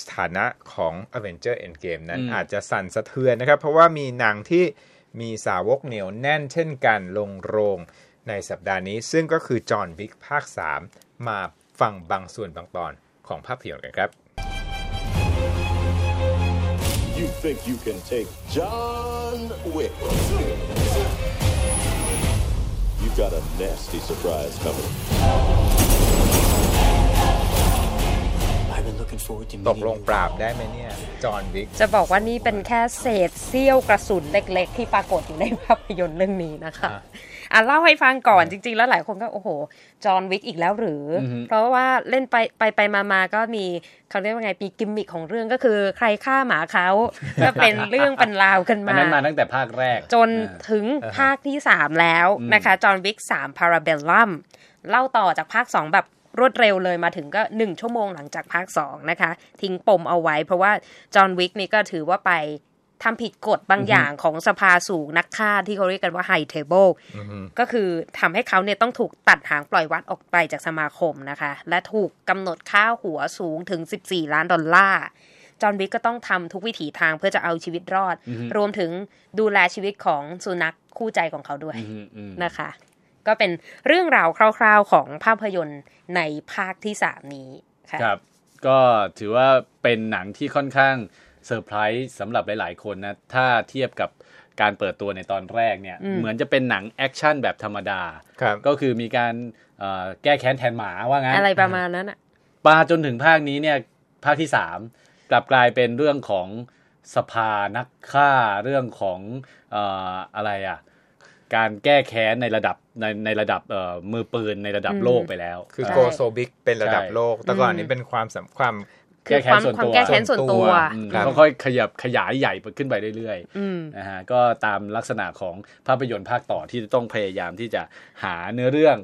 สถานะของ Avenger Endgame นั้นอาจจะสั่นสะเทือนนะครับ เพราะว่ามีหนังที่มีสาวกเหนียวแน่นเช่นกันลงโรงในสัปดาห์นี้ ซึ่งก็คือจอห์นวิกภาค 3 มาฟังบางส่วนบางตอนของภาพยนตร์กันครับ You think you can take John Wick? You got a nasty surprise coming. ต meeting กลง you. ปราบได้ไหมเนี่ย จอห์นวิก จะบอกว่านี่เป็นแค่เศษเสี้ยวกระสุนเล็กๆ ที่ปรากฏอยู่ในภาพยนตร์เรื่องนี้นะคะอะอะเล่าให้ฟังก่อนจริง ๆ แล้วหลายคนก็โอ้โห จอห์นวิกอีกแล้วหรืออเพราะว่าเล่นไปไปไปมามาก็มีเขาเรียกว่าไงปีกิมมิคของเรื่องก็คือใครฆ่าหมาเขาก็เป็นเรื่องเป็นราวกันอันมานั้นมาตั้งแต่ภาคแรก จนถึงภาคที่ 3 แล้วนะคะจอห์นวิก3 Parabellum เล่าต่อจากภาค 2 แบบ รวดเร็วเลยมาถึงก็ 1 ชั่วโมงหลังจากภาค 2 นะคะ ทิ้งปมเอาไว้ เพราะว่าจอห์นวิกนี่ก็ถือว่าไปทำผิดกฎบางอย่างของสภาสูงนักฆ่าที่เขาเรียกกันว่า High Table ก็คือทำให้เขาเนี่ยต้องถูกตัดหางปล่อยวัดออกไปจากสมาคมนะคะ และถูกกำหนดค่าหัวสูงถึง 14 ล้านดอลลาร์จอห์นวิกก็ต้องทำทุกวิถีทางเพื่อจะเอาชีวิตรอด รวมถึงดูแลชีวิตของสุนัขคู่ใจของเขาด้วยอืมอืมนะคะ ก็เป็นเรื่องราวคร่าว ๆของภาพยนตร์ในภาคที่สามนี้ค่ะครับ ก็ถือว่าเป็นหนังที่ค่อนข้างเซอร์ไพรส์สำหรับหลาย ๆ คนนะ ถ้าเทียบกับการเปิดตัวในตอนแรกเนี่ยเหมือนจะเป็นหนังแอคชั่นแบบธรรมดาครับก็คือมีการเอ่อแก้แค้นแทนหมาว่างั้น อะไรประมาณนั้นอะมาจนถึงภาคนี้เนี่ยภาคที่สามกลับกลายเป็นเรื่องของสภานักฆ่าเรื่องของเอ่ออะไรอะ การแก้แค้นในระดับในในระดับเอ่อมือปืนในระดับโลกไปแล้ว คือใช่โกโซบิกเป็นระดับโลก แต่ก่อนนี้เป็นความสำความคือความความแก้แค้นส่วนตัวอืมครับค่อยๆขยับขยายใหญ่ขึ้นไปเรื่อยอืมๆนะฮะก็ตามลักษณะของภาพยนตร์ภาคต่อที่ต้องพยายามที่จะหาเนื้อเรื่อง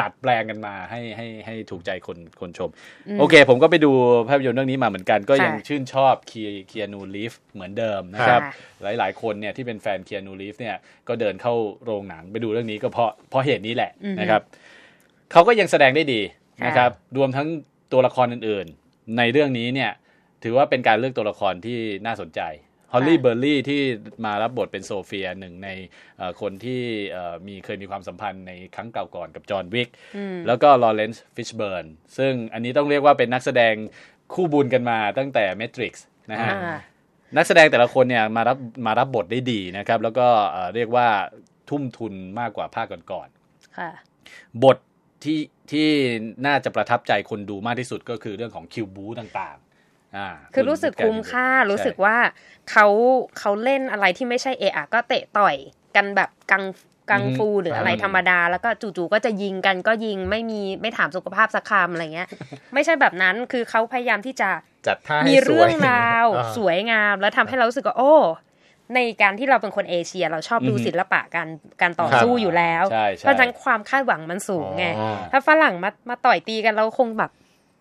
ดัดแปลงกันมาให้ให้ให้ถูกใจคนคนชม โอเค ผมก็ไปดูภาพยนตร์เรื่องนี้มาเหมือนกันก็ยังค่ะชื่นชอบเคียเคียนูรีฟเหมือนเดิมนะครับค่ะหลายๆ คนเนี่ยที่เป็นแฟนเคียนูรีฟเนี่ยก็เดินเข้าโรงหนังไปดูเรื่องนี้ก็เพราะเพราะเหตุนี้แหละนะครับเขาก็ยังแสดงได้ดีนะครับ รวมทั้งตัวละครอื่นๆ ในเรื่องนี้เนี่ยถือว่าเป็นการเลือกตัวละครที่น่าสนใจ ฮอลลี่เบอร์รี่ที่มารับบทเป็นโซเฟียหนึ่งในเอ่อคนที่เอ่อมีเคยมีความสัมพันธ์ในครั้งเก่าก่อนกับจอห์นวิก แล้วก็ลอเรนซ์ฟิชเบิร์นซึ่งอันนี้ต้องเรียกว่าเป็นนักแสดงคู่บุญกันมาตั้งแต่ Matrix นะฮะอ่านักแสดงแต่ละคนเนี่ยมารับมารับบทได้ดีนะครับ แล้วก็เอ่อเรียกว่าทุ่มทุนมากกว่าภาคก่อนๆค่ะบทที่ที่น่าจะประทับใจคนดูมากที่สุดก็คือเรื่องของคิวบู๊ต่างๆอ่า คือรู้สึกคุ้มค่าใช่รู้สึกว่าเขาเขาเล่นอะไรที่ไม่ใช่เอะอะก็เตะต่อยกันแบบกังกังฟูหรืออะไรธรรมดา แล้วก็จู่ๆก็จะยิงกันก็ยิงไม่มีไม่ถามสุขภาพสักคำอะไรเงี้ย ไม่ใช่แบบนั้นคือเขาพยายามที่จะจัดท่าให้มีสเรื่วอยงราวอ่าสวยงาม แล้วทำให้เรารู้สึกว่าโอ้ ในการที่เราเป็นคนเอเชีย เราชอบดูศิลปะการการต่อครับสู้อยู่แล้วใช่ใช่เพราะฉะนั้นความคาดหวังมันสูงไงอ๋อถ้าฝรั่งมามาต่อยตีกันเราคงแบบ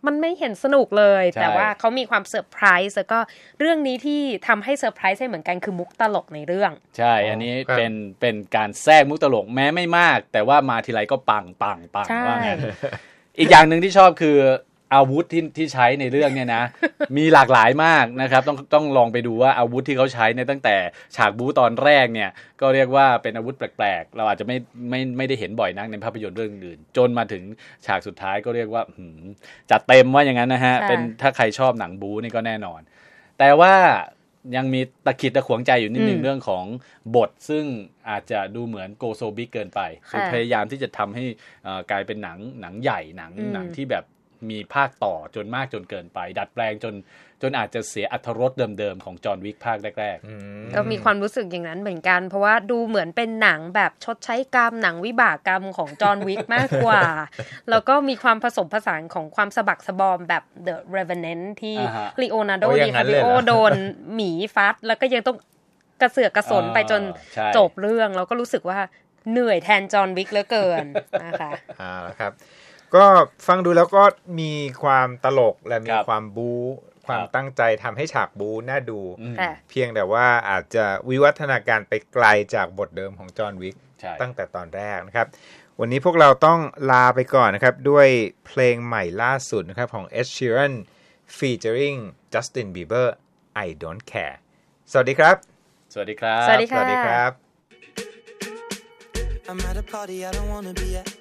มันไม่เห็นสนุกเลยใช่แต่ว่าเขามีความเซอร์ไพรส์แล้วก็เรื่องนี้ที่ทำให้เซอร์ไพรส์ให้เหมือนกันคือมุกตลกในเรื่อง ใช่ อันนี้ครับเป็นเป็นการแทรกมุกตลกแม้ไม่มาก แต่ว่ามาทีไรก็ปังปังปังใช่ว่างั้นอีกอย่างหนึ่งที่ชอบคือ อาวุธที่ที่ใช้ในเรื่องเนี่ยนะ มีหลากหลายมากนะครับต้องต้องลองไปดูว่าอาวุธที่เขาใช้ในยตั้งแต่ฉากบู๊ตอนแรกเนี่ย ก็เรียกว่าเป็นอาวุธแปลกๆ เราอาจจะไม่ไม่ไม่ได้เห็นบ่อยนักในภาพยนตร์เรื่องอื่น จนมาถึงฉากสุดท้ายก็เรียกว่าหืมจัดเต็มว่าอย่างนั้นนะฮะค่ะเป็นถ้าใครชอบหนังบู๊นี่ก็แน่นอน แต่ว่ายังมีตะขิดตะขวงใจอยู่นิดนึงอืมเรื่องของบท ซึ่งอาจจะดูเหมือนโกโซบิกเกินไปค่ะคือพยายามที่จะทำให้เอ่อกลายเป็นหนังหนังใหญ่หนังอืมหนังที่แบบ มีภาคต่อจนมากจนเกินไป ดัดแปลงจนจนอาจจะเสียอัธรสเดิมๆ ของจอห์นวิกภาคแรกอืมก็มีความรู้สึกอย่างนั้นเหมือนกัน เพราะว่าดูเหมือนเป็นหนังแบบชดใช้กรรมหนังวิบากกรรมของจอห์นวิกมากกว่า แล้วก็มีความผสมผสานของความสะบักสะบอมแบบ The Revenant ที่อ่าฮะลีโอนาร์โดโอ้อดิย่างนั้คานปิเลยเหรโออโดนหมีฟัด แล้วก็ยังต้องกระเสือกกระสนไปจนใช่จบเรื่อง แล้วก็รู้สึกว่าเหนื่อยแทนจอห์นวิกเหลือเกินนะคะอ่าแล้วครับ ก็ฟังดูแล้วก็มีความตลกและมีครับความบู๊ความครับตั้งใจทำให้ฉากบู๊น่าดูอืมค่ะเพียงแต่ว่าอาจจะวิวัฒนาการไปไกลจากบทเดิมของจอห์นวิกใช่ตั้งแต่ตอนแรกนะครับ วันนี้พวกเราต้องลาไปก่อนนะครับ ด้วยเพลงใหม่ล่าสุดนะครับของ Ed Sheeran featuring Justin Bieber I Don't Care สวัสดีครับ สวัสดีครับ สวัสดีสวัสดีครับ I'm at a party I don't wanna be at.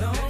don't